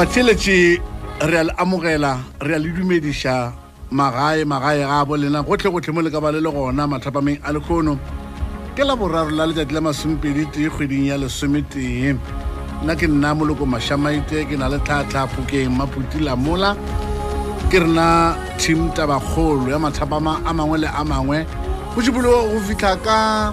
batheletše re a le amogela re a le dumediša magae magae ga bo lena gotlhe gotlhe mo le ka ba le le gona mathapameng a lekgono ke la boraro la letsatsi la masomepedi tee kgweding ya lesometee nna ke nna moloko mašamaite ke na le tlhatlha phokeng maputi lamola ke rena team tabakgolo ya mathapama a mangwe le a mangwe go šipologo go fitlha ka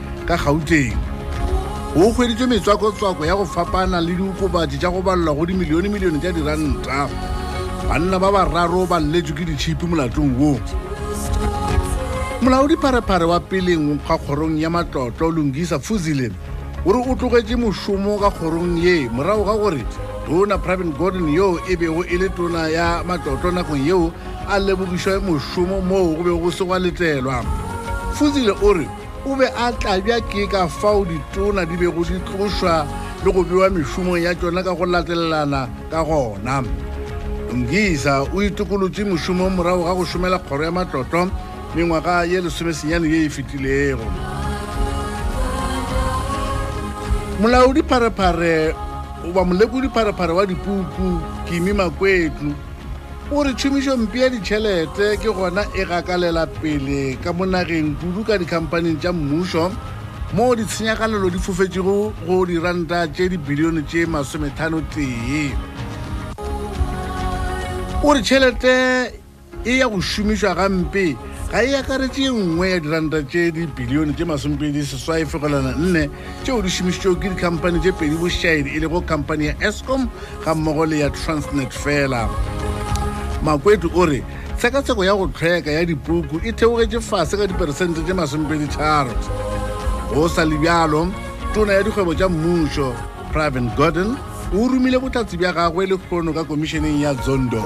ka gauteng go hweditšwe metswakotswako ya go fapana le diokobatši tša go balelwa go dimilionemilione tša diranta banna ba bararo ba lletšwe ke ditšhipi molatong wo molaodi pharephare wa peleng ga kgorong ya matlotlo longisa fuzile o re o tlogetše mošomo ka kgorong ye morago ga gore tona private gordon yeo e bego e le tona ya matlotlo nakong yeo a lebogišwa mošomo moo go bego go se gwa letelwa fuzile o re o be a tlabja ke ka fao ditona di bego di tlošwa le go bewa mešomong ya tšona ka go latelelana ka gona ngisa o itokolotse mošomong morago ga go šomela kgoro ya matlotlo mengwaga ye lesomesenyane ye e fetilego molaodi pharephare goba molekodi pharephare wa dipuku kimi makwetlu o re tšhomišo mpe ya ditšhelete ke gona e gakalela pele ka mo nageng kudu ka dikhampaning tša mmušo moo ditshenyagalelo di fofetšego go diranta tše dibilione tše masomethano tee o re tšhelete e ya go šomišwa gampe ga e akaretše e nngwe ya diranta tše dibilione tše masomepedi seswai fegelwana nne tšeo di šomišitšego ke dikhamphani tše pedi bošaedi e lego khamphani ya escom ga mmogo le ya transnet fela makweti o re tshekatsheko ya go tlhweka ya dipuku e theogetše fase ka diperesente tše masomepedi tharo go sa le bjalo tona ya dikgwebo tša mmušo private gordon o romile botlatsi bja gagwe le kgono ka komišeneng ya zondo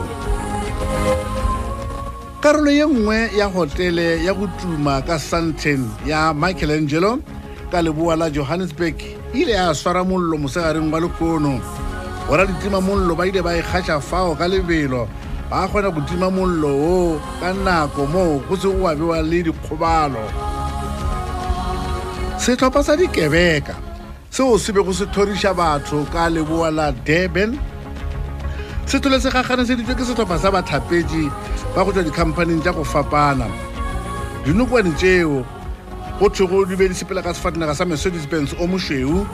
karolo ye nngwe ya hotele ya go tuma ka santen ya michelangelo ka leboa la johannesburg e ile ya swara mollo mosegareng wa lekono gora ditima mollo ba ile ba ikgatša e fao ka lebelo ba kgona go tima mollo wo ka nako moo go se go abewa le dikgobalo setlhopha sa dikebeka seo se bego se thoriša batho ka leboa la durban se tole se gaganeseditswe ke setlhopha sa bathapetši ba go tswa dikhamphaning tša go fapana dinokwane tšeo go thwego di be di sepela ka sefatenega sa mercedes benz o mošweu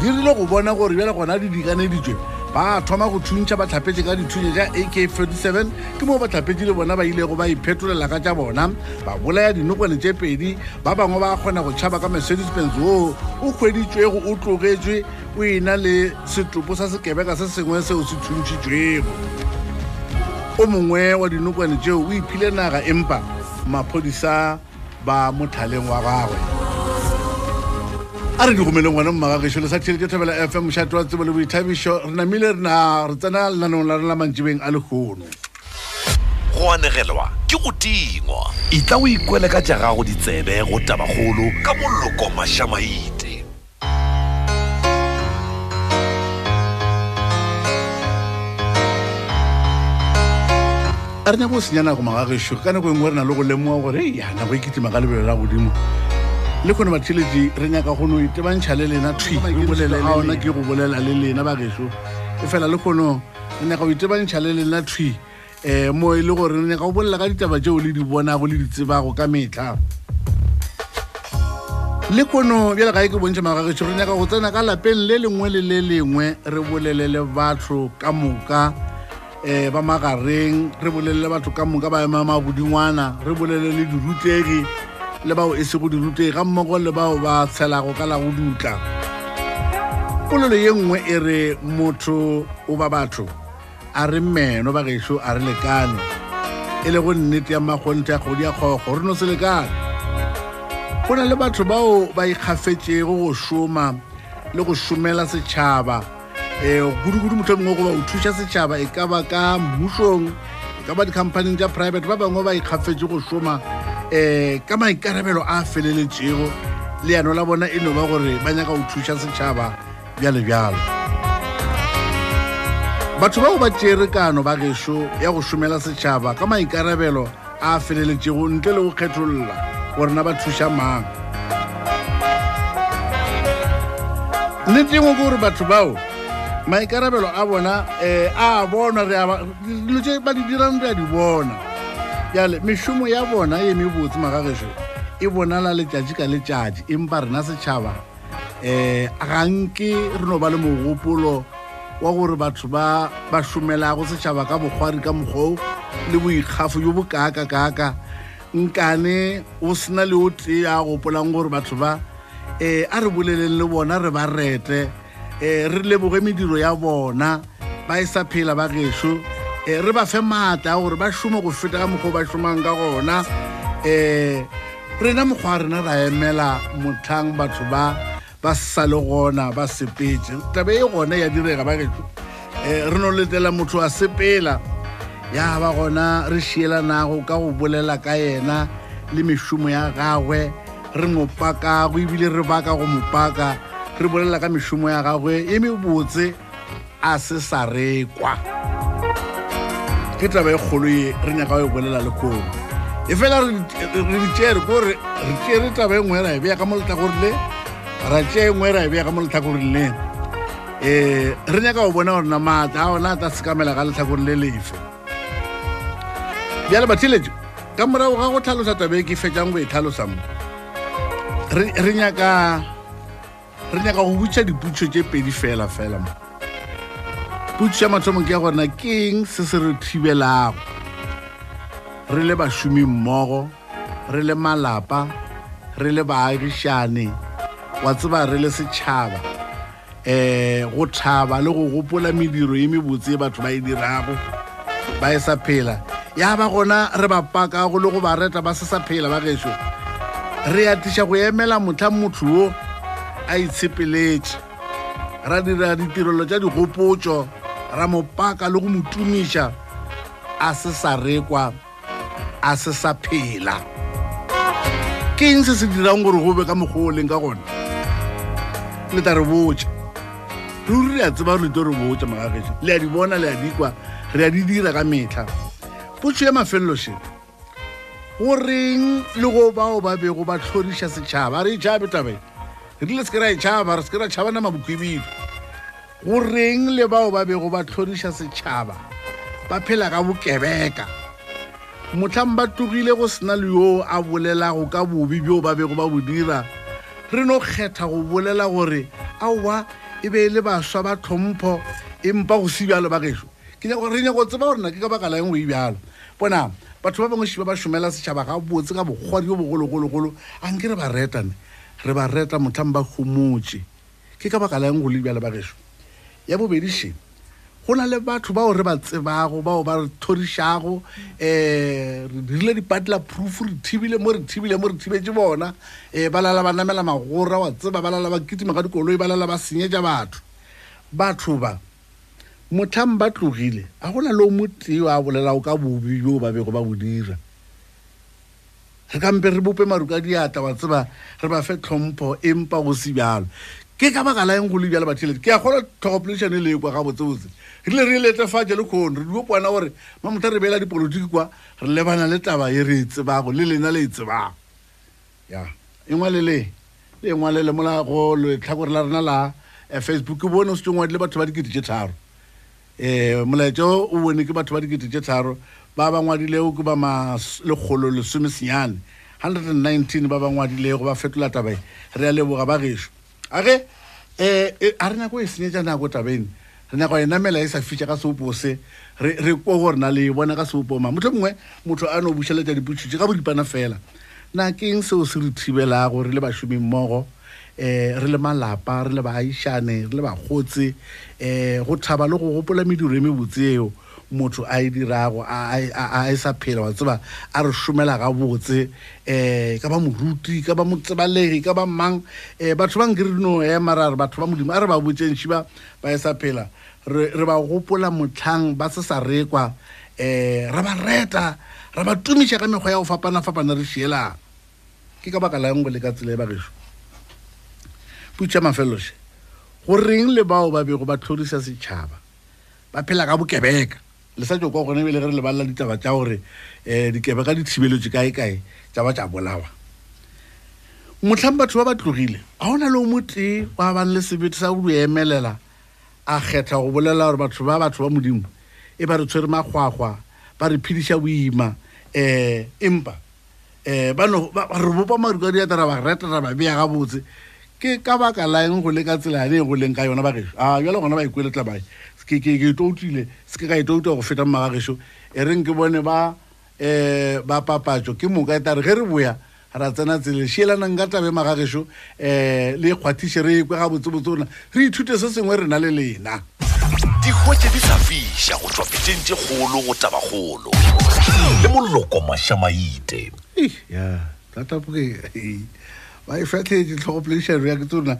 di rile go bona gore bjale gona di dikaneditswe ba thoma go thuntšha batlhapetše ka dithunya tša ak 47 ke moo batlhapetše le bona ba ilego ba iphetolela ka tša bona ba bolaya dinokwane tše pedi ba bangwe ba kgona go tšhaba ka mercedes benz oo o kgweditšwego o tlogetšwe o ena le setopo sa sekebeka se sengwe seo se thuntšitšwego o mongwe wa dinokwane tšeo o iphile naga empa maphodisa ba mothaleng wa gagwe a re digomeleng gone mmagageso le sa tšhelete thabela fm mošate wa tsebo le boithabišo re namile re na re tsena lenanong la rena la mantšibeng a lekgono go anegelwa ke go tingwa itla o ikwele ka tša gago ditsebe go tabakgolo ka moloko mašamaite a re nyako o senya nako magagešo ka nako e nngwe re na le go lemoga gore e yana go ikitima ka lebelo la godimo le kgone batšheledi re nyaka go no itebantšha le lena thwi re bolela le ona ke go bolela le lena bagešo e fela le kgono re nyaka go itebantšha le lena thwi um eh, mo e le gore re nyaka go bolela ka ditaba tšeo le di bonago le di tsebago ka metlha le kono bjale ga e ke bontšha magagetšo re nyaka go tsena ka lapeng le lengwe le le lengwe re bolelele batho ka moka um ba magareng re bolelele batho ka moka ba ema mabodingwana re bolelele dirutegi le bao e sego dirutegi ga mmogo le bao ba tshelago ka la go dutla polelo ye nngwe e re motho o ba batho a re meno ba gešo a re lekane e le go nnete ya makgonte ya kgodi ya kgogo re no se lekane go na le batho bao ba ikgafetšego go šoma le go šomela setšhaba ee kudu-kudu motlho mongwe goba o thuša setšhaba e ka ba ka mmušong e ka ba dikhamphaning tša private ba bangwe ba ikgafetše go šoma um ka maikarabelo a feleletšego leano la bona e no ba gore ba nyaka go thuša setšhaba bjale bjalo batho bao ba tšerekano ba gešo ya go šomela setšhaba ka maikarabelo a feleletšego ntle le go kgetholla gore na ba thuša mang nnetengwe ke gore batho bao maikarabelo a bona um a bonwa re dilo tse ba di dirang re a di bona jale mešomo ya bona e mebotse magagešo e bonala letšatši ka letšatši empa rena setšhaba um ga nke re no ba le mogopolo wa gore batho ba ba šomelago setšhaba ka bokgwari ka mokgwao le boikgafo jo bokaaka-kaaka nkane o sena le o tee a gopolang gore batho ba um a re boleleng le bona re ba rete um re leboge mediro ya bona ba e sa phela ba gešo e re ba fe maatla a gore ba šome go feta ka mokgwa o ba šomang ka gona um rena mokgwa wa rena ra emela motlhang batho ba ba sa le gona ba sepetse tabe e gone ya direga ba gešo um re no letela motho a sepela ya ba gona re šielanago ka go bolela ka yena le mešomo ya gagwe re mo pakago ebile re baka go mo paka re bolela ka mešomo ya gagwe e mebotse a se sa rekwa ke taba e kgolo ye re nyaka go e bolela le kono e fela re ditsere ko re tsere taba e nngwe ra e beya ka mo letlhakoring le ra tsea e nngwe ra e beya ka mo letlhakoring le um re nyaka go bona gorena maatla a ona a tla sekamela ka letlhakoring le lefe bjale batheletso ka morago ga go tlhalosa taba e ke fetsang go e tlhalosa mo re nyaka re nyaka go butša diputšo tše pedi fela fela mo putšo ya mathomo ke ya gona ke eng se se re thibelago re le bašomi mmogo re le malapa re le baagišane wa tseba re le setšhaba um go thaba le go gopola mediro ye mebotse e batho ba e dirago ba e sa phela ya ba gona re ba paka go le go ba reta ba se sa phela ba gešo re atiša go emela motlha motho wo a itshepeletše ra dira ditirelo tša dikgopotšo ra mo paka le go mo tumiša a se sa rekwa a se sa phela ke eng se se dirang gore go be ka mokgwa o leng ka gone le ta re botsa ruri re a tseba gore lito re botsa magagešo le a di bona le a di kwa re a di dira ka metlha potso ya mafeleloše go reng le go bao ba bego ba tlhoriša setšhaba re e tšhabe tabe re dile se ke ra e tšhaba re se ke ra tšhabana mabokhwibile Go reng le bao ba bego ba tlhoriša setšhaba ba phela ka bokebeka? Motlhang ba tugile go sena le yoo a bolelago ka bobi bjo ba bego ba bo dira, re no kgetha go bolela gore aowa e be e le baswa ba tlhompho empa go se bjalo ba gešo re nyako tseba gore na ke ka baka la eng go e bjalo bona batho ba bangwe šiba ba šomela setšhaba ga botse ka bokgwadi yo bogologologolo a nke re ba retane re ba reta motlhang ba humotše Ke ka baka la eng go le bjalo, bagešo? Ya bobedi, še go na le batho bao re ba tsebago bao ba re thorišago um re dirile dipatla proof re thibile mo re thibile mo re thibetse bona um ba lala ba namela magora wa tseba ba lala ba kitima ka dikoloi ba lala ba senyetša batho batho ba motlhang ba tlogile ga go na le o motee a bolelago ka bobe bjo ba bego ba bo dira re ka mpe re bope maruka a diatla wa tseba re ba fe tlhompho empa go se bjalo ke ka baka la eng go le bjalo bathelete ke ya kgolo tlhogopoledišano e le kwa gabotsebotse re ile re e letefatše le kgono re dio kwana gore mamotha re beela dipolotiki kwa re lebana le taba ye re e tsebago le lena le e tsebago ya engwe le le le engwe le le mola go letlhakore la rena la eh, facebook ke bone o se tšongwadile batho ba dikete tše tharo um molaetša o o bone ke batho ba dikete tše tharo ba ba ngwadilego ke ba lekgolo lesome senyane 119 ba ba ngwadilego ba fetola taba e re ya leboga ba gešo a ge um a re nyako e senyetša nako tabeng re nyako e namela e sa fitša ka seopo se re kwo gore na le e bona ka seopo mang motlho mongwe motho a no bušeletša diputšhutše ka boripana fela na keng seo se re thibelago re le bašoming mmogo um re le malapa re le baagišane re le bagotse um go thaba le go gopola mediro e mebotse eo motho a e dirago a e sa phela wa tseba a re šomela gabotse um ka ba moruti ka ba motsebalegi ka ba mang um batho ba nke re dino ema ra re batho ba modimo a re ba botšentšhi ba ba e sa phela re ba gopola motlhang ba se sa rekwa um ra ba reta ra ba tumiša ka mekgwa ya go fapana-fapana re šielang Ke ka baka la'ng go le ka tsela e, bagešo? Putša mafeloše, go reng le bao ba bego ba tlhorisa setšhaba ba phela ka bokebeka? Le sa tšo kwa gone bele ge re lebalela ditaba tša gore um dikebeka di thibeletše kae-kae tša ba tša bolawa. Motlhang batho ba ba tlogile, ga o na le o motee wa bang le sebete sa go di emelela a kgetha go bolela gore batho ba batho ba Modimo e ba re tshwere makgwakgwa, ba re phediša boima um empa um ba no re bopa maduku a diatara ba retara ba beya gabotse ke ka baka laeng go le ka tsela yane e go leng ka yona bagešo a ah, jalo gona ba ikwele tlabae ke itoutlile se ke ka itouta go feta mmagagešo e reng ke bone ba um ba papatso ke moka e tare ge re boya ra tsena tsele šielanang ka tabe magagešo eh le kgwathiše re kwe gabotsebotse ona re ithute se sengwe re na le lena dihwetše di sa fiša go tšwa pitšeng tše kgolo go tabakgolo le moloko mašamaite ya tatapoke ba e fatlhetse tlhogopoledišano ya ke tsona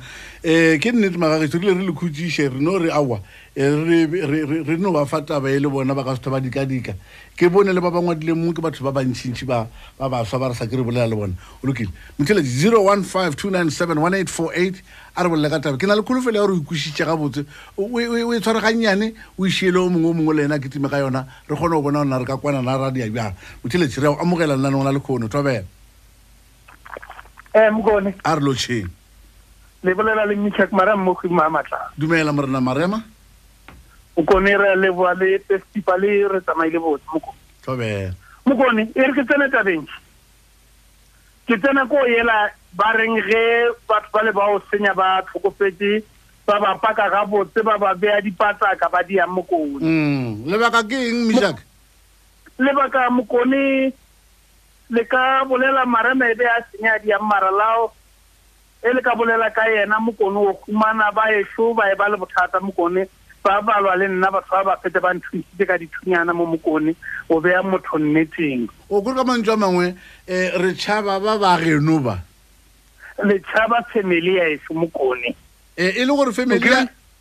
um ke nnete magagešo rile re le khutsiše re no re aowa e re re re re no ba fa taba e le bona ba ka se ba dika dika ke bone le ba ba ngwadileng mo ke batho ba bantši ntši ba ba ba swa ba re sa ke re bolela le bona o lokile motšhele 0152971848 a re bolela ka taba ke na le kholofelo ya gore o ikušitše ga botse o e tshware ga nnyane o išele o mongwe o mongwe le ena ke time ga yona re kgone go bona ona re ka kwana na ra dia bjang motšhele re amogela nna le ngwana le khono thobela Eh, Mokone. A re lotšheng. Le bolela le Mishak Marema mo godimo a matla. Dumela morena Marema. Mokone re a leboa le festival re tsamaile botse Mokone. Tlobela. Mokone, e re ke tsene tabeng. Ke tsena ko yela ba reng ge batho ba le bao senya ba tlhokofetse ba ba paka ga botse ba ba bea dipatsaka ba di ya Mokone. Mm, lebaka ke eng Mishak? Lebaka Mokone Le ka bolela marema e be a senyadi ya mmaralao, e le ka bolela ka yena mokone wo humana, baešo ba e ba le bothata mokone, ba balwa le nna, batho ba ba fete ba nthuisitše ka dithunyana mo mokone o beya motho nneteng. O kore ka mantšu a mangwe e re tšhaba ba ba geno ba. Le tšhaba family ya eso mokone. E, e le gore family ya.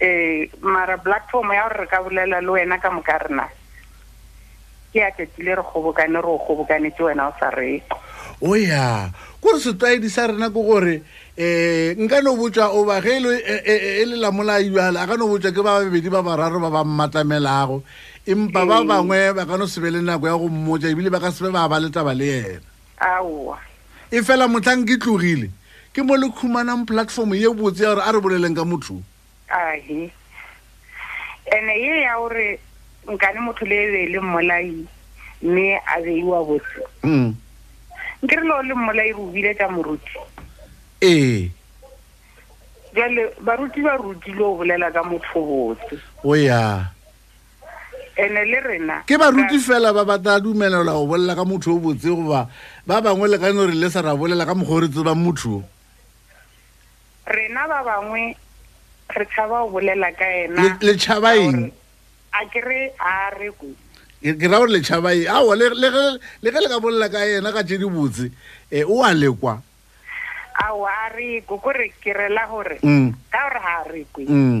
ee mara platform ya gore re ka bolela le wena ka moka rena ke ya tletile re kgobokane re o kgobokanetse wena o sa reko o oh, ya kore setlwaedi sa rena ke gore um nka no botswa oba ge e, e, e, e le lamolai bjale a ka no botswa ke ba babedi ba bararo ba ba mmatlamelago empa ba ee. bangwe ba ka no sebe le nako ya go mmotsa ebile ba ka sebe ba ba le taba le yena Aowa. Efela mohlang ke tlogile, ke mo le khumanang platform ye botse ya gore a re boleleng ka motho. Ahe. Ene ye ya gore nkane motho le ebe le mmolai mme a beiwa botse. Mm. Nkere lo le mmolai re o biletša moruti. Ee. Jwale baruti ba rutilwe go bolela ka motho botse. O ya. ene le rena ke baruti fela ba ba tla dumelelwa go bolela ka motho o botse goba ba bangwe le ka no re le sa ra bolela ka mokgwa o re tsebang motho rena ba bangwe re tšhaba go bolela ka ena le tšhaba eng a ke re a re ko ke ra gore le tšhaba eng ao le ge le ka bolela ka ena ka tše dibotse um o a lekwa ao a re ko kore ke rela gore mm. ka gore ga a re kwe mm.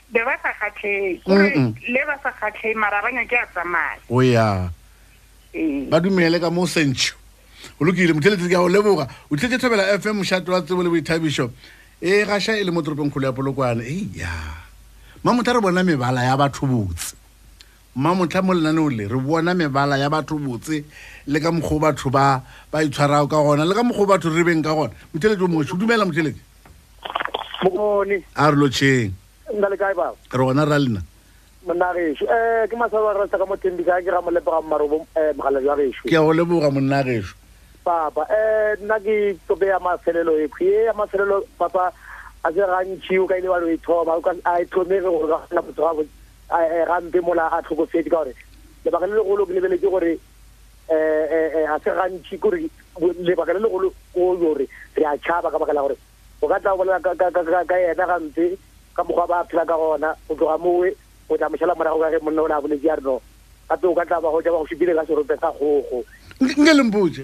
be ba sa kgahlei kore le ba sa kgahlei mara ba nyake a tsamaya o ya ba dumele ka mo sentšho o lokile motheletsi ke a o leboga o tletse thabela f m mošato wa tsebo le boithabišo e gaša e le mo toropong kgolo ya polokwane eya mamotlha re bona mebala ya batho botse mamotlha mo lenaneo le re bona mebala ya batho botse le ka mokgwa batho ba ba itshwarago ka gona le ka mokgwa batho re beng ka gona motheletsi o mošo dumela motheletsi mokone a re lotšheng nna le kae baba re gona ra lena monna gešo um ke masalo a resta ka mo thembisa ke ga mo lepega mmarobo um eh, mogala jwa gešo ke a go leboga monna gešo papa um nna ke tope ya mafelelo ekho ye ya mafelelo papa a se gantšhi o ka ile wa lo e thoma a e thomege gore ga gona motho gampe mola a tlhokofetse ka gore lebaka le legolo ke lebeletse gore um ga se gantši kore lebaka le legolo o gore re a tšhaba ka baka la gore o ka tla o bolela ka yena gampe ka mokgwa ba phela ka gona o tloga mowe o tla mošala morago ka ge monna o le a boletse ya reno gape o ka tla ba goja ba go šupile ka serope sa kgogo nke lempotse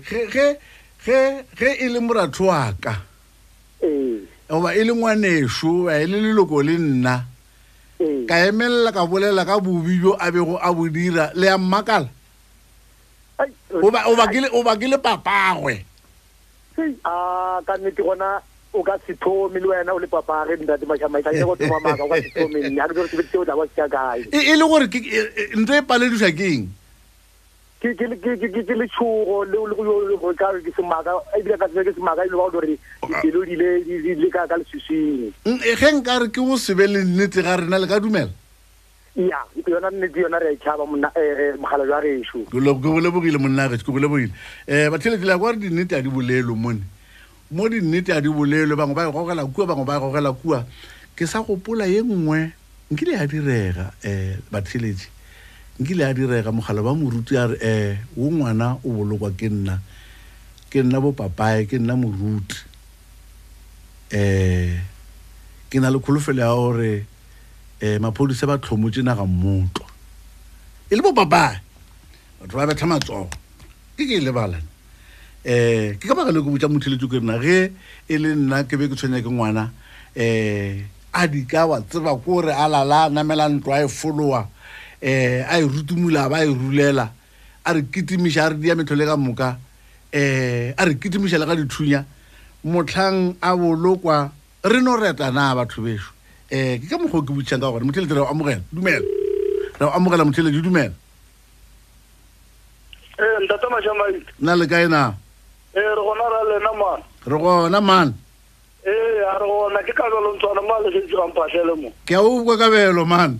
ge e le moratho wa ka ee. goba e le ngwaneso e le leloko le nna ee. ka emelela ka bolela ka bobi bjo a bego a bo dira le ya mmakala o bakile papagwe a ka nnete gona o ka se thomi le wena o le papage ntate mašamašae go thoma maaka o ka se thomeng ga ke gore seo tla ba se ka kae e, e le gore nto e palediša ke eng ke letshogo go ka ke semaka ebile ka sebe ke semaka ebile ba go gore dipelo dile di le ka ka leswiswing mm, e ge nka re ke go sebe le nnete ga rena le ka dumela ya yona nnete yona re a itšhaba monna eh, eh, mogala jwa gešo ke go lebogile monnageso ke go lebogile um eh, batheletela kwa re dinnete a di bolelo mone mo dinnete a di bolelo bangwe ba e gogela kua bangwe ba e gogela kua ke sa gopola ye nngwe nkile ya direga um batheletši nkile ya direga mogala ba moruti a re um wo ngwana o bolokwa ke nna ke nna bopapae ke nna moruti um ke na le kholofelo ya gore um maphodisa ba tlhomotse naga mmotlwa e le bopapae batho ba betha matsogo ke ke e lebalane um ke ka baka le ke botsa motheletso ke rena ge e le nna ke be ke tshwenya ke ngwana um a dika wa tseba ko re a lala namela ntlo a e folowa um a e rutumula ba e rulela a re kitimiša a re dia metlhole ka moka um a re kitimiša le ka dithunya motlhang a bolokwa re no reta na batho bešo um ke ka mokgwa o ke botšang ka gore motheletsi re o amogela dumela re o amogela motheletsi dumela ee ntate mašamaile na le kae na ee re gona ra lena man re gona man ee a re gona ke ka belo ntswana mo a lesetsi gamphatlhele mo ke a o bua kabelo man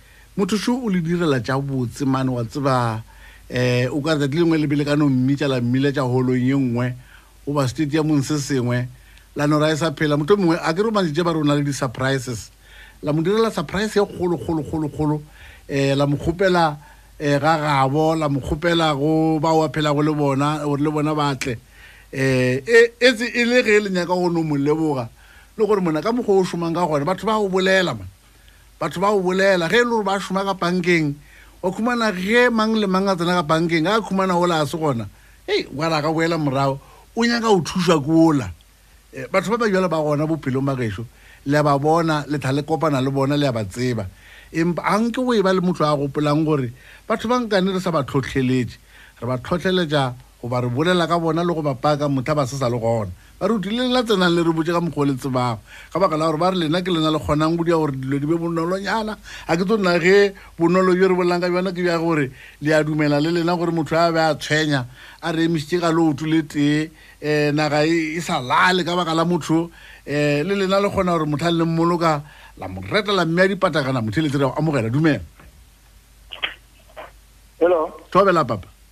motho šo o le direla tša botse mane wa tseba um o ka re tsatsi lengwe le be le ka no mmitša la mmile tša holong ye nngwe goba stadiumong se sengwe la no ra e sa phela motho mongwe a ke ro mantsi tše ba re o na le di-surprises la mo direla surprise ye kgolo kgolo kgolo kgolo um la mo kgopela um ga gabo la mo kgopela go ba wa phelago le bona gore le bona batle um e, etse e le ge le nyaka go no mo leboga le gore mona ka mokgwa o šomang ka gona batho ba go bolela mona batho ba go bolela ge e le gore ba šoma ka pankeng wa khumana ge mang le mang a tsena ka pankeng a khumana ola a se gona ei wala ka boela morago o nyaka go thušwa ke ola Eh, batho ba ba jalo ba gona bophelong ba gešo le ba bona letha le kopana le bona le ya ba tseba empa a nke go e ba le motho a gopolang gore batho ba nkane re sa ba tlhotlheletše re ba tlhotlheletša go ba re bolela ka bona le go ba paka mohla ba se sa le gona. Ba re rutile lena tsenang le re botše ka mokgwa o le tsebago, ka baka la gore ba re lena ke lena le kgonang go dira gore dilo di be bonolonyana. Ga ke tso nna ge bonolo bjo re bolelang ka bjona ke bja gore le a dumela le lena gore motho a be a tshwenya a re emišitše ka leoto le tee um naga e, e sa lale ka baka la motho um le lena le kgona gore motlhang le mmoloka la mo retela mme a dipatagana motheletserego amogela dumela hello thobela papa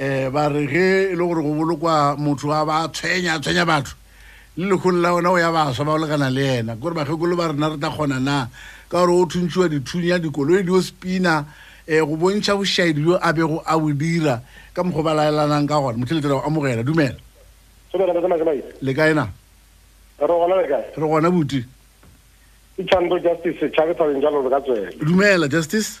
um ba re ge e le gore go bolokwa motho a ba tshwenya a tshwenya batho le lekgolo la ona o ya baswa ba lekana le yena kore bakgekolo ba rena re tla kgona na ka gore o thuntšhiwa dithunya dikoloi dio spina um go bontšha bošaedi yo a bego a bo dira ka mokgwa ba laelanang ka gona motho letela go amogela dumela le kae na re gona buti dumela justice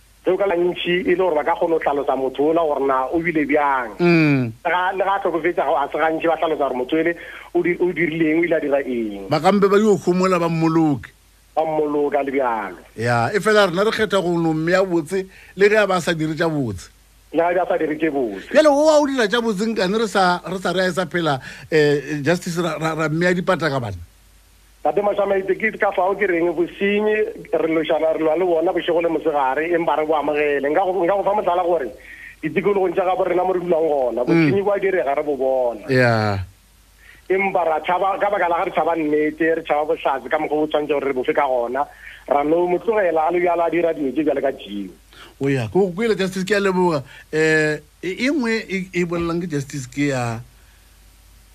Seo ka gantši e le gore ba ka kgona go hlalosa motho ola gore na o bile bjang. Le ga le ga a hlokofetšago, ga se gantši ba hlalosa gore motho ele o di- o dirile eng, o ile a dira eng, ba ka mpe ba yo homola ba mmoloke ba mmoloka le bjalo. ya e fela rena re kgetha go no mmea botse le ge a ba a sa dire tša botse Le ga ba sa dire tše botse. bjale o wa o dira tša botseng kane re sa re sa re a e sa phela um justice ra- ra ra mmea dipataka bana Tate Mashamaite, ke ka fao ke reng bosenyi re lošana, re lwa le bona bošego le mosegare, empa re bo amogele. Nka go, nka go fa mohlala gore ditikologong tša gabo rena mo re dulang gona, bosenyi bo a direga, re bo bona. Yeah. Empa ra tšhaba, ka baka la ga re tšhaba nnete, re tšhaba bohlatse ka mokgwa o tshwanetše gore re bofe ka gona, ra no mo tlogela a le bjalo a dira dilo tše bjale ka Jew. O ya, ke go kwele Justice, ke a leboga. Eh, e nngwe e, e bolelang ke Justice ke ya,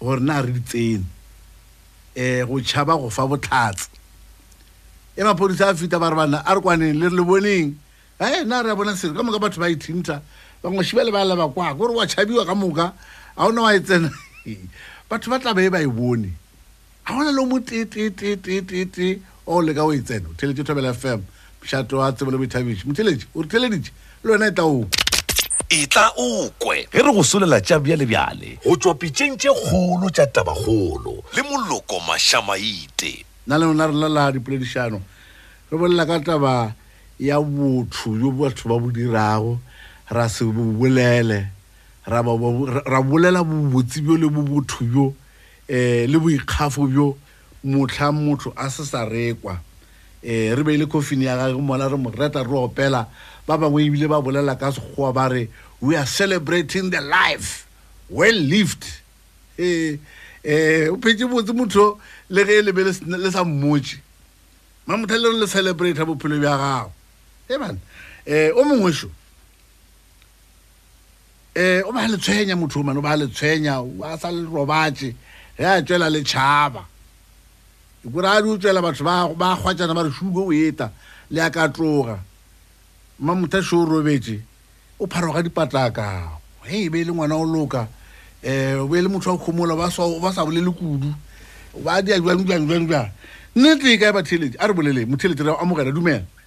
gore na re di tsene um go tšhaba go fa botlhatse e maphodisa a fita ba re bana a re kwaneng le re le boneng e na re a bona sere ka moka batho ba ithinta bangwe šiba le ba leba kwa kore wa tšhabiwa ka moka ga o ne wa e tsena batho ba tlabe e ba e bone ga gona le o motetetetetetee wa go leka go e tsena o theletše thobela fm mšato a tsebole boithabiši motheletše o re theleditše le wena e tla o e tla o kwe ge re go solela tša bjale bjale go tšwa pitšeng tše kgolo tša tabakgolo le moloko mašamaite na le lona re lela dipoledišano re bolela ka taba ya botho yo batho ba bo dirago ra se bo bolele ra bolela bobotsi bjo le bobotho bjo e, le boikgafo bjo mohla motho a se sa rekwa e, re beile coffin ya gage mola re mo reta re opela ba bangwe ebile ba bolela ka sekgowa ba re we are celebrating the life well lived e, e, o phetse botse motho le ge e lebe le sa mmotse mamotha le re le celebrate bophelo bja gago e bana um o mongweso um o ba letshwenya motho o mane o ba letshwenya a sa le robatše ge a tswela le tšhaba kore a di o tswela batho ba kgwatsana ba re sugo o eta le a ka tloga mma motho a šo o robetse o pharoga dipataka e be e le ngwana o loka um o be e le motho wa kgomola ba sa bolele kudu ba dia jang jang jang jang nnete e kae batheletše a re boleleng motheletše re amogela dumela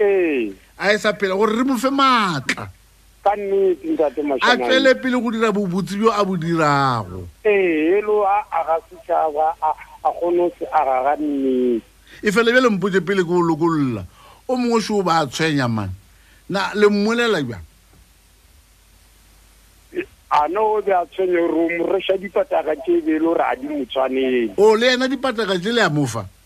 ee a e sa phela gore re mo fe maatla ka nnete ntate a mašana tswele pele go dira bobotse bjo a bo dirago ee elo a aga setšhaba a a kgone go se aga ga nnete e fele bjale mpotse pele ke o lokolola o mongwe šoo ba a tshwenya mane na le mmolela bjang a no o be a tshwenye gore o mo reša dipataka tše belo re a di mo tshwanele o le yena dipataka tse le a mofa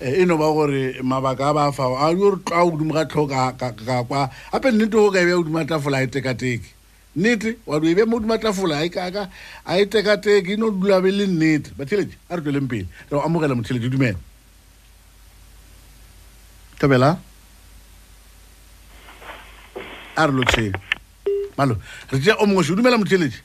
e no ba gore mabaka a ba fago a yo re tlwa godimo ga tlho ka kwa gape nnete go ka e bja godimo ga tafola a e tekateke nnete wa do e bja mo godimo ga tafola a e tekateke e no dula be le nnete batheletše a re tsweleng pele re go amogela motheletše dumela tobela a re lotšheng malo re tšea o mongwe se dumela motheletše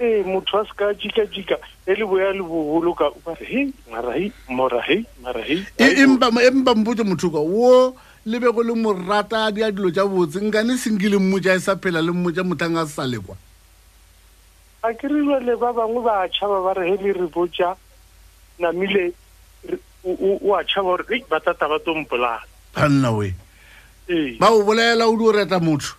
ee motho a se ka jika-jika e le boya le boholo ka mara hei mara hei mora hei mara hei E- empa empa mpotse motho kwa wo le be go le morata a dia dilo tša botse nkane sengile mmotša e sa phela le mmotša mothang a se sa lekwa a ke re jale ba bangwe ba a tšhaba ba re he le re botša namile re- o- o o a tšhaba gore ei batata ba tlo mpolaya banna we ee ba o bolela o di o reta motho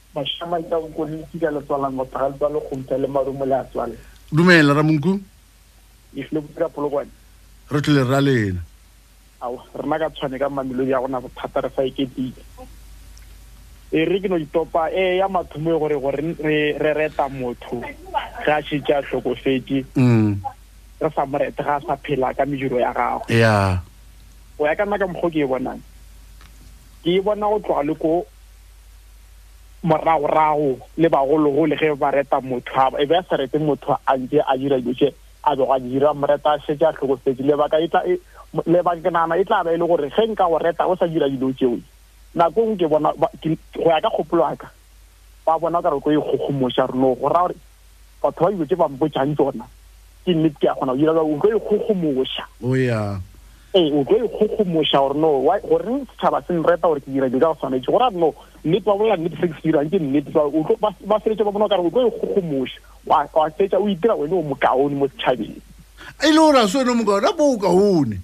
Mashama ita go kone tika le tswala ngota ga tswa le kgompa le marumo le a tswala. Dumela Ramunku. Ke hle go dira polokwane. Re tlile ra lena. Awa, rena ka tshwane ka mamelo ya gona bothata re sa iketile. E re ke no itopa e ya mathomo gore gore re re reta motho ga se tša hlokofetše. Mm. Re sa morete ga sa phela ka mediro ya gago. Yeah. Go ya ka nna ka mokgo ke e bonang. Ke e bona go tloga le ko moragorago le bagologole ge ba reta motho e be a sa rete motho a ntse a dira dilo tše a bego a di dira mo reta a šetse a tlhokofetse lebaka e e, ke nagana e tla ba e le gore ge nka go reta o sa dira dilo tseo nako ngwe ke bona go ya ka kgopolo yaka ba bona ka re tlo ikgogomoša reno go raya gore batho ba dilo tse ba mpotšang tsona ke nnete ke a kgona go dira ka o tlo ikgokgomoša o ya ee o tlo ikgokgomoša gore no goreng setšhaba se nreta gore ke dira dilo ka go tshwanetse gore a no nnete ba bolela nnete se ke se dirang ke nnete ba feletse ba bona kare o tlo ikgokgomoša wa fetsa o itira one o mokaone mo setšhabeng e le gore a se one mokaone a bo o kaone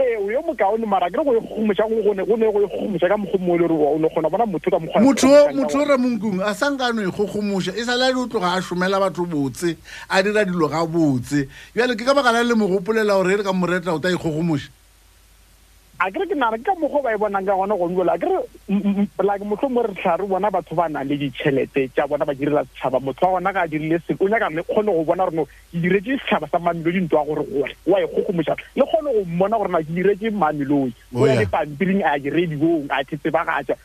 Ee, o yo mokaone, mara ke re go e kgogomoša go gone, go ne go e kgogomoša ka mokgwa mongwe le gore o ne kgona bona motho ka mokgwa. Motho o, motho o Ramonkung a sa nka no e kgogomoša, e sa le a di o tloga a šomela batho botse, a dira dilo ga botse. Bjale ke ka baka la le mo gopolela gore e re ka moretla o ta e kgogomoša. A ke re ke nana ke ka mokgwa ba e bonang ka gona gone jwale, a ke re like motlho mo re tlhare bona batho ba nang le ditšhelete tša bona ba direla setšhaba, motho wa gona ga a dirile selo o nyaka ne kgone go bona gore no Ke diretše sehloba sa Mamelodi ntwa gore gore wa e kgokgomoša le kgone go mmona gore na ke diretše Mamelodi oh, o ya le pampiring a ke radiong a ke tsebagatša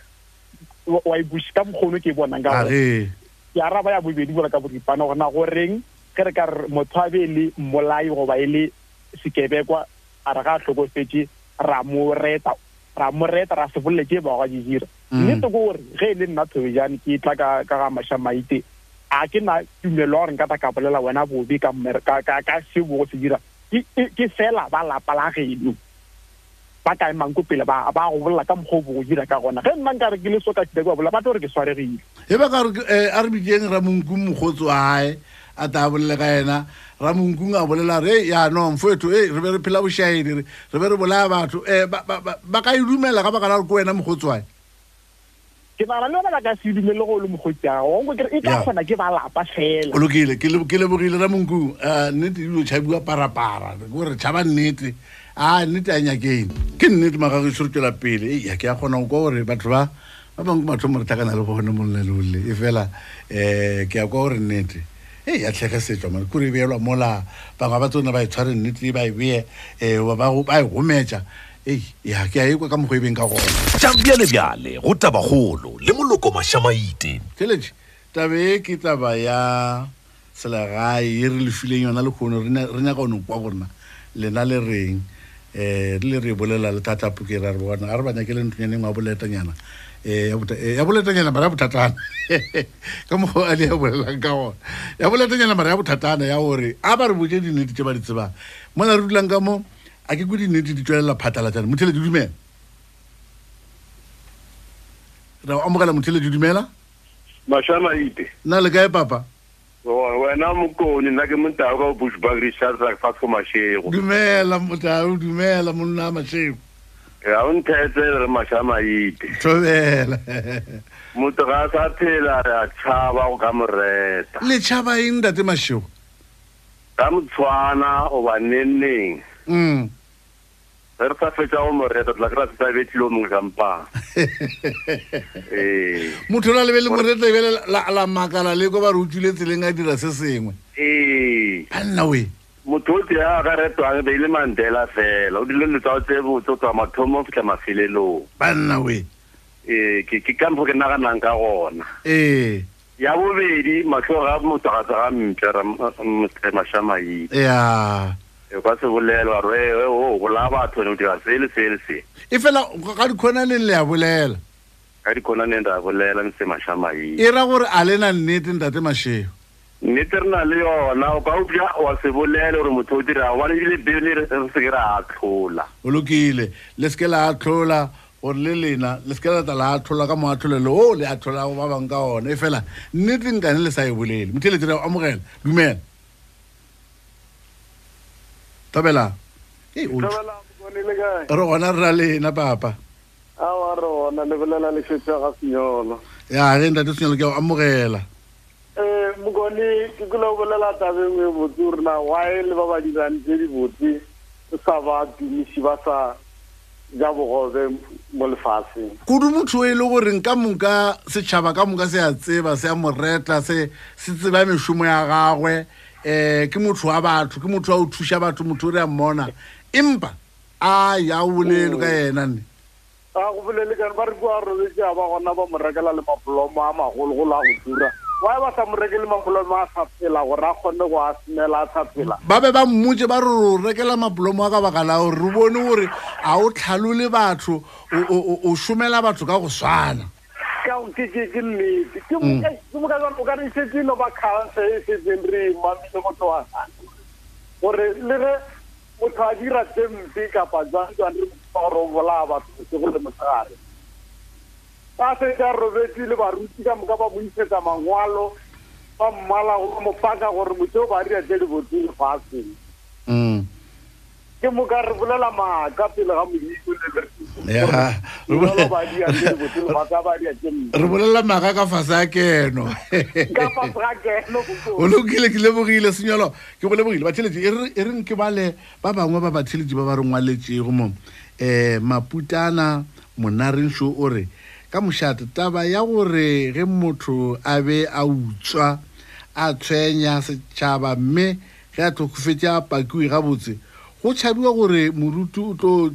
wa e buši ka mokgono ke e bonang ka gore ke araba ya bobedi bora ka boripana gore na go reng ge re ka re motho a be e le mmolai goba e le sekebekwa a re ga a tlhokofetše ra mo reta ra mo reta, ra se bolele tše ba gwa di dira. Mme toko o re, ge e le nna Thobejane ke tla ka ka ga Mashamaite, a ke na tumelo ya gore nka tla ka bolela wena bobe ka mmer, ka, ka, ka se bogo se dira. Ke, ke, ke feela ba lapa la geno ba ka emang ko pele ba, ba go bolela ka mokgwa o bogo dira ka gona. Ge nna nka re ke le so ka tšhita ke ba bolela, ba tlo re ke swaregile. Ge ba ka re, eh, a re bitšeng Ramonku Mokgotso ae, a ta a bolele ka yena ramonkung a bolela re yaanong foetho e re be re phela bošaedi re re be re bolaya batho um ba ka e dumela ga ba kana gore ke wena mogotswane ke nagana le yone ba ka se dumele go le mogotjago go kere e ka kgona ke ba lapa fela o lokile ke lebogile ra monkung eh, nnete dilo tšhabiwa parapara ko re tšhaba nnete a nnete a nyakeng ke nnete magago e se re tswela pele eya ke ya kgona go kwa gore batho ba ba bangwe batho mo re tlakana le gone molelole e fela um ke ya kwa gore nnete e ya tlhege setšwa mare kore e beelwa mola bangwe ba tsone ba e tshware nnete ba e bee um ba e gometša ei ya ke a ekwa ka mokgwa e beng ka gona jabjale bjale go tabagolo le moloko mašamaite tšhelete tabe ke taba ya selegae ye re le fileng yona lekgono re nyaka go no kwa gorena lena le reng um eh, rile re e bolela le thata puke ra re bona a re ba nyakele nthonyaneng wa boletanyana eh, eh, ya boletanyana mara ya bothatana ka mokgwa a le ya bolelang ka gona ya boletanyana mara ya bothatana ya gore a ba re botse dinete tse ba di tsebang mo na re dulang ka mo a ke kwe dinete di tswelela phatlalatsane mothele di dumela re amogela mothele di dumela Mashamaite. Na le kae papa? Wena mokoni nna ke motau ka bushback rishadrack fa fo mashego dumela motau dumela monna a mashego ga o nthetsele re mashamaite thobela motho ga a sa phela re a tšhaba go ka moreta le tšhaba eng date mashego ka motshwana goba nenneng mm. Ge re sa fetša go moreta, re tla kry-a se sa betlile o mongwe kampang. Ee. Motho o na lebele moreta e bele la, la makala le ko ba re o tswile tseleng a dira se sengwe. Ee. Banna we. Motho o tee a ka retwang be e le Mandela fela. O dile dilo tsa o tse botse go tloga mathomong fitlha mafelelong. Banna we. Ee, ke, ke ka mokgo ke naganang ka gona. Ee. Ya bobedi mahlo ga motswagatswa ga mpe ra Mr. Mashamai. Yeah. E kwa se bolelwa re e o bola batho ne o dira se le se le se. E fela ga di khona ne le ya bolela. Ga di khona ne nda bolela Mr. Mashamai. E ra gore a lena nnete ntate Masheo. Nnete re na le yona o ka upša wa se bolele gore motho o dira gobane ebile bele re se ke ra atlhola o lokile le se ke la atlhola gore le lena le seke la tla la atlhola ka moatlholelo o le atlholago ba bang ka one e fela nnete nkane le sa e bolele motheletše re amogela dumela tabela re gona re ra lena papa awa re gona lebelela le fetsa ga senyolo ya ge ntate senyolo ke amogela Eh, mokone ke kula o bolela tabeng e botse gore na wae le ba ba dirang tse di botse o sa ba tumiši ba sa ja bogobe mo lefaseng kudu motho o e le goreng ka moka setšhaba ka moka se a tseba se a moretla se se tseba mešomo ya gagwe um ke motho wa batho ke motho wa o thuša batho motho o re a mmona empa a ya o bolelo ka yena ne a go bolele kare ba re kua robetse a ba gona ba mo rekela le mapolomo a magologolo a go tura wa ba sa mo rekele mapolomo a sa phela gore a kgone go a semela a sa phela ba be ba mmotse ba re o rekela mapolomo a ka baka la gore re bone gore a o tlhalole batho o šomela batho ka go swana ka ke ke ke nnete ke mo mm. ke mo ka o ka re setse no ba khanse e setseng re mamile motho wa gane gore le ge motho a dira tse mpe kapa jwang jwang re gore o bolaya batho se go le motshegare ba se ka robetse le baruti ka moka ba boisetsa mangwalo ba mmala go mo paka gore motho o ba dira tse di botseng fatseng mm. ke moka re bolela maaka pele ga modimo re bolela maaka ka fase a keno o lokile ke lebogile senyolo ke go lebogile batheletši e reng ke bale ba bangwe ba batheletši ba ba re ngwaletšego mo um maputana monarenšo o re ka mošate taba ya gore ge motho a be a utswa a tshwenya setšhaba mme Ge a hlokofetše a pakiwe gabotse, go tšhabiwa gore moruti o tlo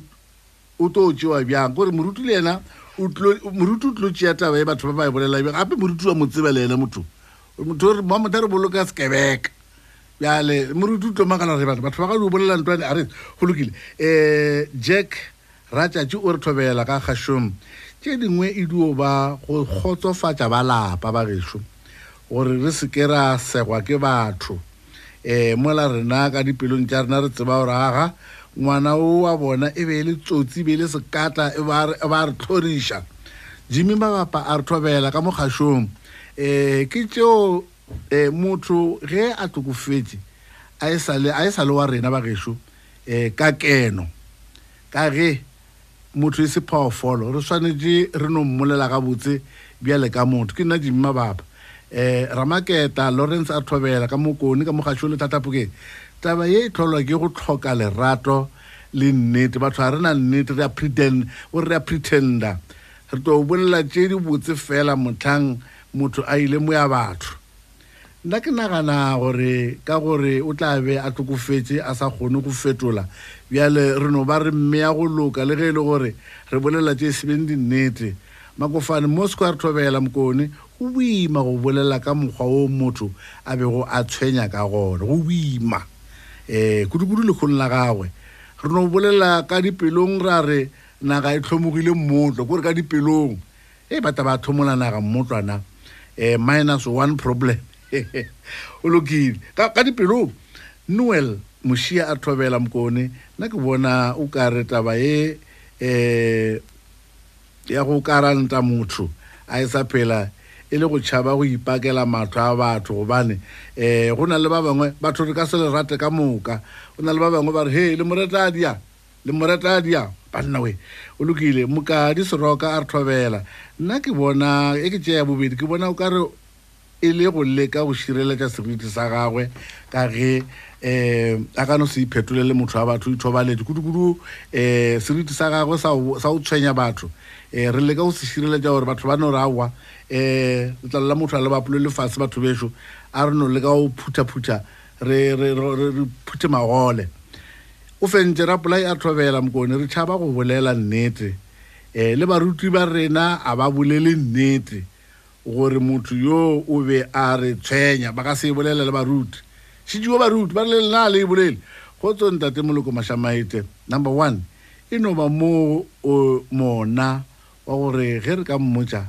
o tlo tšewa bjang gore moruti le yena o tlo moruti o tlo tšea taba ye batho ba ba e bolela bjang gape moruti wa mo tseba le yena motho motho re mama tla re boloka sekebeka bjale moruti o tlo magala gore batho ba ga di o bolela ntwane a re go lokile um jack Ratšatši o re thobela ka kgašong tše dingwe e dio ba go kgotsofatša ba lapa ba gešo gore re se ke ra segwa ke batho. E, mola rena ka dipelong tša rena re tseba gore aga ngwana o wa bona e be e le tsotsi e be e le sekatla e ba e ba re tlhoriša. Jimmy Mabapa a re thobela ka mo kgašong e, ke tšeo e, motho ge a tlokofetše a e sa le a e sa le wa rena ba gešo um ka keno ka ge motho e se phoofolo re swanetše re no mmolela gabotse bjale ka motho ke nna jimi mabapa um ramaketa lawrence a thobela ka mokone ka mogašo le thathapokeng taba ye e tlholwa ke go tlhoka lerato le nnete batho ga re na nnete re a pretend gore re a pretender re tlo bolela tše dibotse fela motlhang motho a ile mo ya batho Nna ke nagana gore ka gore o tla be a tlokofetse a sa kgone go fetola, bjale re no ba re mmea go loka le ge e le gore re bolela tše sebeng dinnete. Makofane, mo Square Thobela, Mokone, go boima go bolela ka mokgwa wo motho a bego a tshwenya ka gona. Go boima. Eh, kudukudu lekgong la gagwe. Re no bolela ka dipelong ra re naga e hlomogile mmotlo, kore ka dipelong. e ba taba a thomola naga mmotlwana eh, minus one problem o lokile ka, ka dipelong noel mošia a thobela mokone nna ke bona o ka re taba e eh, ya go karanta motho a e sa phela e le go tšhaba go ipakela matho a batho gobane um go na le ba bangwe batho re ka se le rate ka moka go na le ba bangwe ba re he le moretladia Le moratadia, banna we. O lokile, Mokadi Seroka a re thobela. Nna ke bona, e ke tšea ya bobedi, ke bona o ka re e le go leka go šireletša seriti sa gagwe ka ge um a ka no se iphetolele motho wa batho ithobaletše kudu-kudu um seriti sa gagwe sa go tshwenya batho um re leka go se šireletša gore batho ba no re awa um letlalo la motho a le bapolo lefase batho bešo a re no leka go phutha-phutha re re re re re phuthe magole o fentše rapolai a tlhobela mokone re tšhaba go bolela nnete um le barutwi ba rena a ba bolele nnete gore motho yo o be a re tshwenya ba ka se e bolela le baruti šitšiwe baruti ba re le lena le e bolele go tso ntate moloko mašamaete number one e no ba moo o mona Wa gore ge re ka mmotša,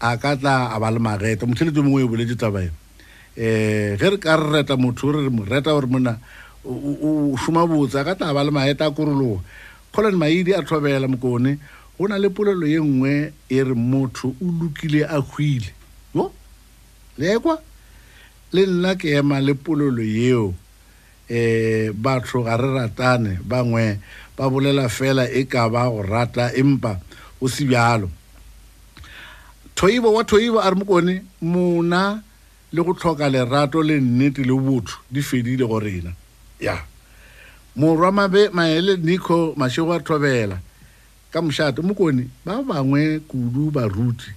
a ka tla a ba le mageta. Motheeletši yo mongwe yo boletše taba ye, um Ge re ka reta motho gore re mo reta gore monna o šoma botse, a ka tla a ba le mageta a korologa. Colin Maidi a thobela mokone, Go na le polelo ye nngwe e re motho o lokile a hwile. Yo, le ekwa? Le nna ke ema le polelo yeo. E, batho ga re ratane, bangwe ba bolela fela e ka ba go rata, empa go se bjalo. Thoibo wa Thoibo a re mokone mona le go tlhoka lerato le nnete le botho di fedile go rena. Ya. Morwa mabe maele Nico Mashego a thobela. Ka mošate, mo kone ba bangwe kudu baruti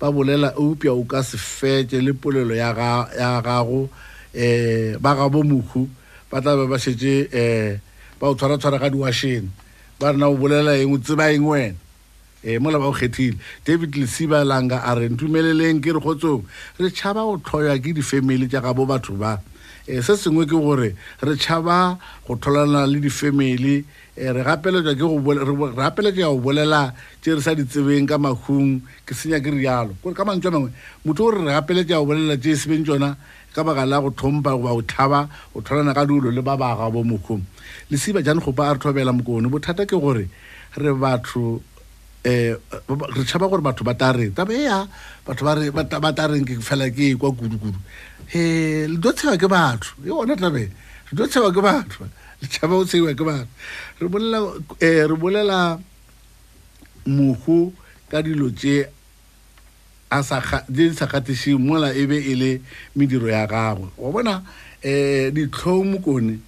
ba bolela, eupša o ka se fetše le polelo ya ga, ya gago, eh, ba gabo Mokhu ba tla be ba šetše, eh, ba o tshwaratshwara ka diwašene, ba re, Na o bolela eng? O tseba eng wena? Eh, mola ba o kgethile. David Lesiba Langa a re, Ntumeleleng ke re, kgotsong, re tšhaba go hloywa ke difemeli tša gabo batho ba. Eh, se sengwe ke gore re tšhaba go tholana le difemeli, Eh, re gapeletšwa ke go re gapeletšwa ya go bolela tše re sa di tsebeng ka makhung ke senya ke rialo kore ka mantšwa mangwe motho o re re gapeletša ya go bolela tše e sebeng tšona ka baka la go tlhompha goba go thaba go tholana ka dulo le ba baga bo mokhung lesiba jane gopa a re thobela mokone bothata ke gore re batho um re tšhaba gore batho ba tla reng taba ea batho ba tla reng ke fela ke kwa kudu-kudu um le do tsheba ke batho e ona tabeng re do tsheba ke batho Tšhaba o tseiwa ke bana. Re bolela eh re bolela mogo ka dilo tše a sa ga di sa gatišeng mola e be e le mediro ya gagwe. Wa bona eh ditlhong mokone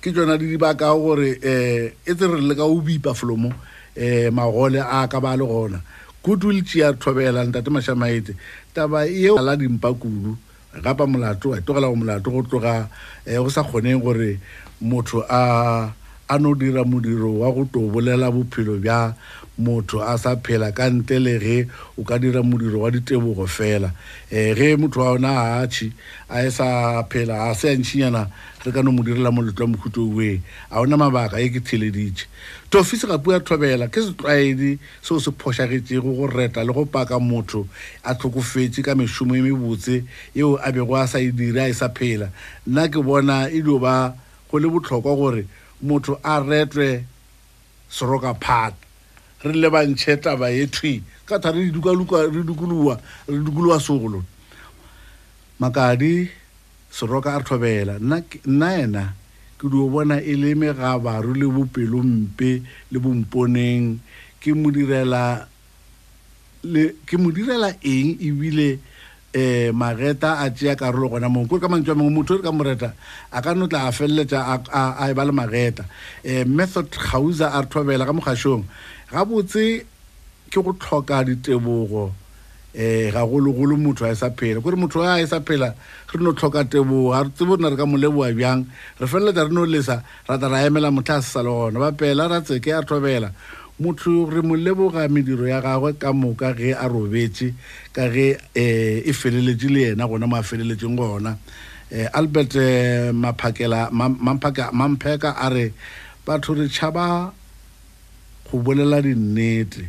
ke tsona di di baka gore eh e tse re le ka o bipa folomo eh magole a ka ba le gona. Good will tšea thobela ntate Mashamaete. Taba eo la dimpa kudu. gapa molato a tlogela go molato go tloga eh, go sa kgoneng gore motho a a no dira modiro wa go to bolela bophelo bja motho a sa phela ka ntle le ge o ka dira modiro wa ditebogo fela um ge motho wa ona a atšhi a e sa phela a se a ntšhinyana re ka no mo direla moletlo wa mokhuto ueng a ona mabaka e ke theleditše tofise gapu ya thobela ke setlwaedi seo se phošagetšego go reta le go paka motho a hlokofetše ka mešomo e mebotse yeo a bego a sa e dire a e sa phela. Nna ke bona e dio ba go le bohlokwa gore motho a retwe seroka phaka. Re lebantšhe taba ye thwi ka thari re dukaloa re dukoloa sogolo. Makadi. Seroka a re thobela. Nna, nnaena ke dio bona e le megabaru le bopelo mpe le bomponeng. Ke mo direla le, ke mo direla eng ebile eh mageta a tšea karolo gona moo. Ko re ka mantšu a mangwe motho re ka mo reta a ka no tla a feleletša a, a, a e ba le mageta. Eh Method Gauza a re thobela ka mokgašong. Gabotse ke go hloka ditebogo. eh gagologolo motho a e sa phela kore motho a e sa phela re no tlhoka tebogo ga re tsebo rena re ka moleboa bjang re feleletsa re no lesa ra tla ra emela motlha a se sa le gona ba pela ra tseke a thobela motho re mo leboga mediro ya gagwe ka moka ge a robetše ka ge um e feleletše le yena gona mo a feleletšeng gona um albert um maphakela mampheka a re batho re tšhaba go bolela dinnete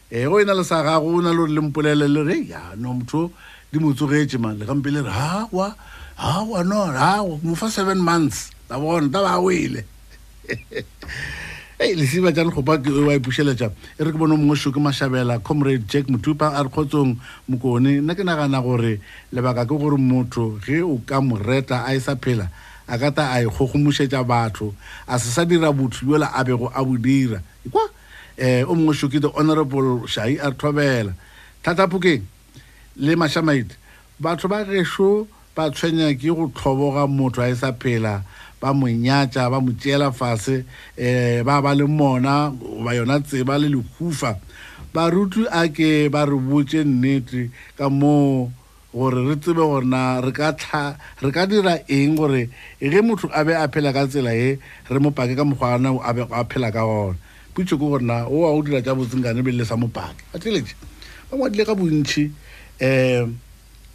Ee, go e na le sa gago o na le gore le mpolele le re ya no motho di mo tsogetše man le gampe le re gawa gawa no gago mo fa seven months la bona ta ba o ele ei lesiba tša lekgopa ke wa ipušeletša e re ke bone mongwe šoke mašabela comrade jack motupa a re kgotsong mokone nna ke nagana gore lebaka ke gore motho ge o ka mo reta a e sa phela a ka ta a ikgogomošetša batho a se sa dira botho yola a bego a bo dira kwa um o mongwe šoki the honorable šai a re thobela thathaphokeng le mašamaite batho ba gešo ba tshwenya ke go tlhoboga motho a e sa phela ba mo nyatša ba mo tšeela fase um ba ba le mona goba yona tseba le lehufa baruti a ke ba re botse nnete ka moo gore re tsebe gore na re ka tlha re ka dira eng gore ge motho a be a phela ka tsela ye re mo pake ka mokgwa ana a be a phela ka gona putšo ke gore na o wa go dira tša botsengane be le sa mo pake a tšeletše ba ngwadile ka bontšhi um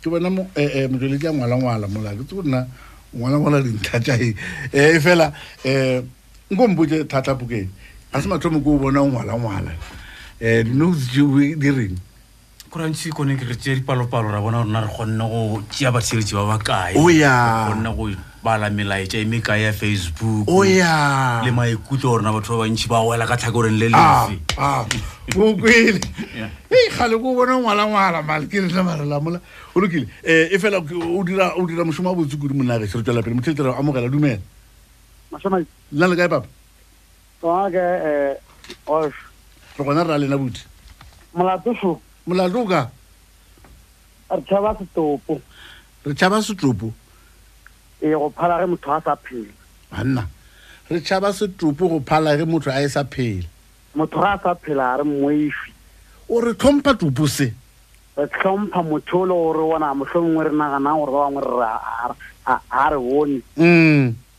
ke bona um eh, eh, motšweletši a ngwalangwala mola ke tse gore na ngwalangwala dintlha tša e um fela um nko mpotse thata pokeng ga se mathomo ke o bona o ngwalangwala um dinotes tšeo di reng kurantšhi kone ke re tšea dipalopalo ra bona rona re kgonne go tšea batheletši ba bakae o ya kgonne go bala melaetša e mekae ya facebook o ya le maikutlo gorena batho ba bantšhi ba wela ka tlhakoreng le ah, lefe ah. o kwele ei gale ko bona ngwalangwala male ke retla marelamola o lokile um e fela o dira mošomo wa botse kudu monage se re tswela pele motheletša re amogela dumela nna le kae papa Tswake eh osh. Re gona ra lena buti. Molato sho. Molato ka. Re tshaba setopo. Re tshaba setopo. E go phala ge motho a sa phela. Banna. Re tshaba setopo go phala ge motho a e sa phela. Motho ga a sa phela re moifi. O re tlhompha topo se. Re tlhompha motho le gore wona mohlomongwe re nagana gore ba bangwe re a re bone. Mm.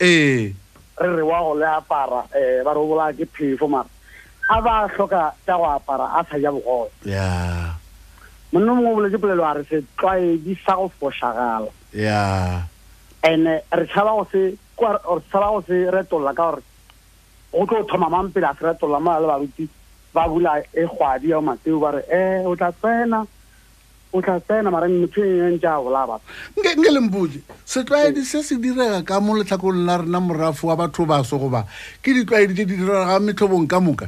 Ee. Re re wa go le apara eh ba re o bolaya ke phefo mara a ba hloka tša go apara a sa ja bogoya. Yeah. Monna mongwe o boletše polelo a re setlwaedi sa go fošagala. Yeah. Ene re tšhaba go se kwa or tšhaba go se retolla ka gore go tlo thoma mang pele a se retolla mo le baruti ba bula e kgwadi ya Mateo ba re eh o tla tsena o tla tsena mara motho e nngwe ntse a bolaya batho nke nke lempotse setlwaedi se se direga ka mo letlhakong la rena morafo wa batho baso goba ke ditlwaedi tse di direga metlhobong ka moka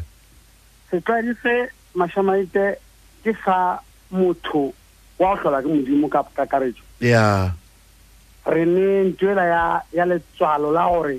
setlwaedi se mashamaite ke sa motho wa go tlhola ke modimo ka kakaretso ya re ne ntwela ya ya letswalo la gore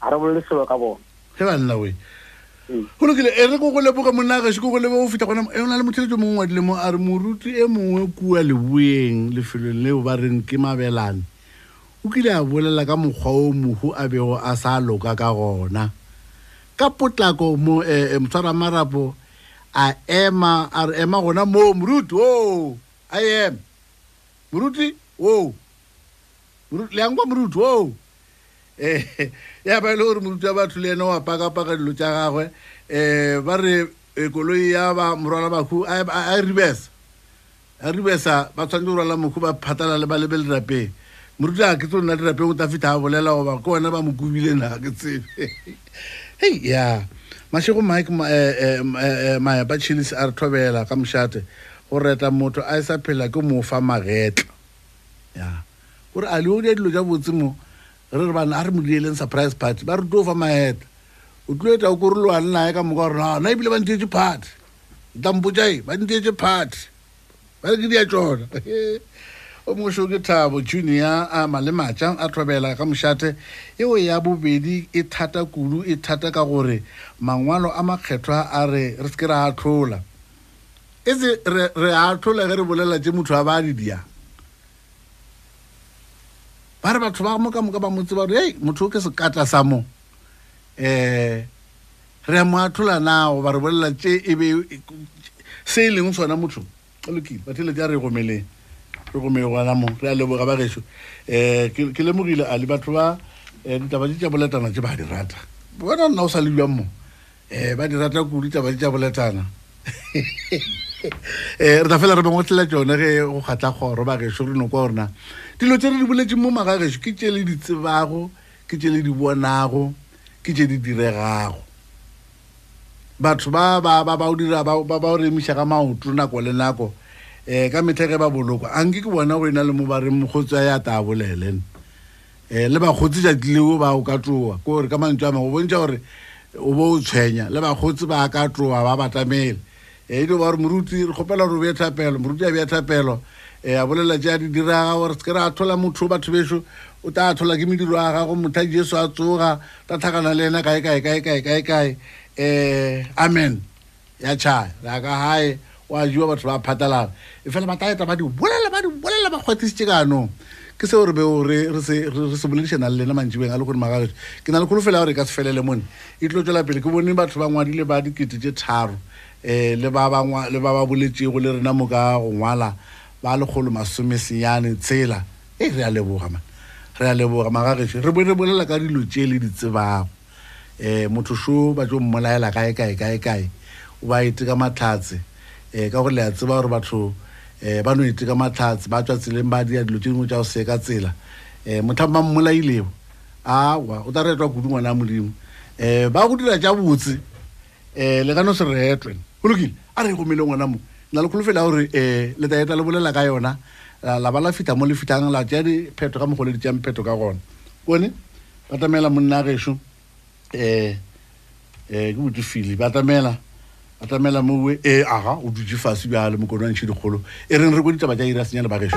a re bolele selo ka bona ge ba nna we mm. go lokile e re ko go leboge monagaše ko go lebe go fitlha gona e na le motheletso mongwe wa dilemo a re moruti e mongwe kua leboeng lefelong leo ba reng ke mabelane o kile a bolela ka mokgwa o mohu a bego a sa loka ka gona ka potlako mo um eh, eh, motshwara marapo a ema a re ema gona moo moruti o a ema moruti o leangwa moruti o ya ba e le gore moruta batho le ene wa pakapaka dilo tša gagwe um ba re e, koloi ya ba morwala bakhu a ribesa a ribesa ba tshwanetse go rwala mokhu ba phatala le ba lebe lerapeng moruta a ke tse o nna lerapeng o ta fitlha a bolela goba ke one ba mo kobile na ke tsebe hei ya mashego mike eh, eh, eh, maeba chilis a re thobela ka mošate go reta motho a e sa phela ke mo fa magetla ya yeah. O re, Alio o dira dilo tša botse mo. Re re, Banna, a re mo direleng surprise party. Ba re tlo fa maeta. O tlo eta o ko re loa le nae ka moka gore, Na, na ebile ba ntietše party. Ntampotša e, ba ntietše party. Ba re ke dia tšona. o mošo ke thabo junior a malematša a tlhobela ka mošate eo ya bobedi e thata kudu e thata ka gore mangwalo a makgethwa a re re seke ra atlhola e se re atlhola ge re bolela tše motho a ba di dia ba re batho ba mo ka moka ba mo tseba gore ei motho o ke sekatla sa mo um re a mo atlhola na goba re bolela tše e be se e leng sona motho a lokile bathele tša re gomeleng re gomele gona mo re a leboga ba gešo um ke lemogile a le batho ba um ditaba tše tša boletana tše ba di rata bona nna o sa le dulwang mo um ba di rata kudu taba di tša boletana um re tla fela re bengwe tlela tsone ge go kgatla kgoro ba gešo re nokwa gorena dilo tse re di boletseng mo maga gešo ke tše le di tsebago ke tše le di bonago ke tše di diregago batho ba ba ba ba o dira ba ba o remisa ga maoto nako le nako um ka metlhe ge ba bolokwa a nke ke bona go e na le mo ba reng mokgotsi a ya ta bolelene um le bakgotsi tšatsi leo ba o ka tloa ko gore ka mantso a mago bontšha gore o bo o tshwenya le bakgotsi ba ka tloa ba batamele um e dio ba gore moruti re kgopela gore o bee thapelo moruti a bea thapelo um a bolela tše a di diraga gore se ke re a thola motho batho bešo o tla thola ke mediro a gago motho a jesu a tsoga tla tlhakana le ena kae kae kae kae kae kae um amen ya tšhaya ya ka gae wa jewa batho ba phatlalara e fela ba tla eta ba di bolela ba di bolela ba kgwatisitše ka anong ke seo re beo re se boledišana le lena mantšibeng a le godimo gagešo ke na le kholofelo ya gore e ka se felele mone e tlo tswela pele ke bone batho ba ngwadile ba dikete tše tharo um le ba ba boletšego le rena moka go ngwala ba lekgolo masome senyane tshela e re a leboga ma re a leboga magagešo re bo re bolela ka dilo tše le di tsebago Eh, motho šo ba tšo mmolaela gae kae kae kae o ba iteka matlhatse eh, ka gore le a tseba gore batho eh, ba no iteka matlhatse ba tswa tseleng ba dira dilo tše dingwe tša go se ka tsela eh, motlhang ba mmolaileo awa o tla retwa kudu ngwana ya modimo eh, ba go dira tša botse eh, le ka no se retwe go lokile a re gomele ngwana mo na le kgolofela gore eh, le taeta le bolela ka yona la ba la fitlha mo le fitlhang la tšea dipheto ka mogo le ditšeang pheto ka gona one batamela monna gešo um eh, um eh, ke botse fili batamela batamela mowe e eh, aga o dutse fase bjale mokono wa ntšhe dikgolo e reng re ko ditaba tša ira senyane ba gešo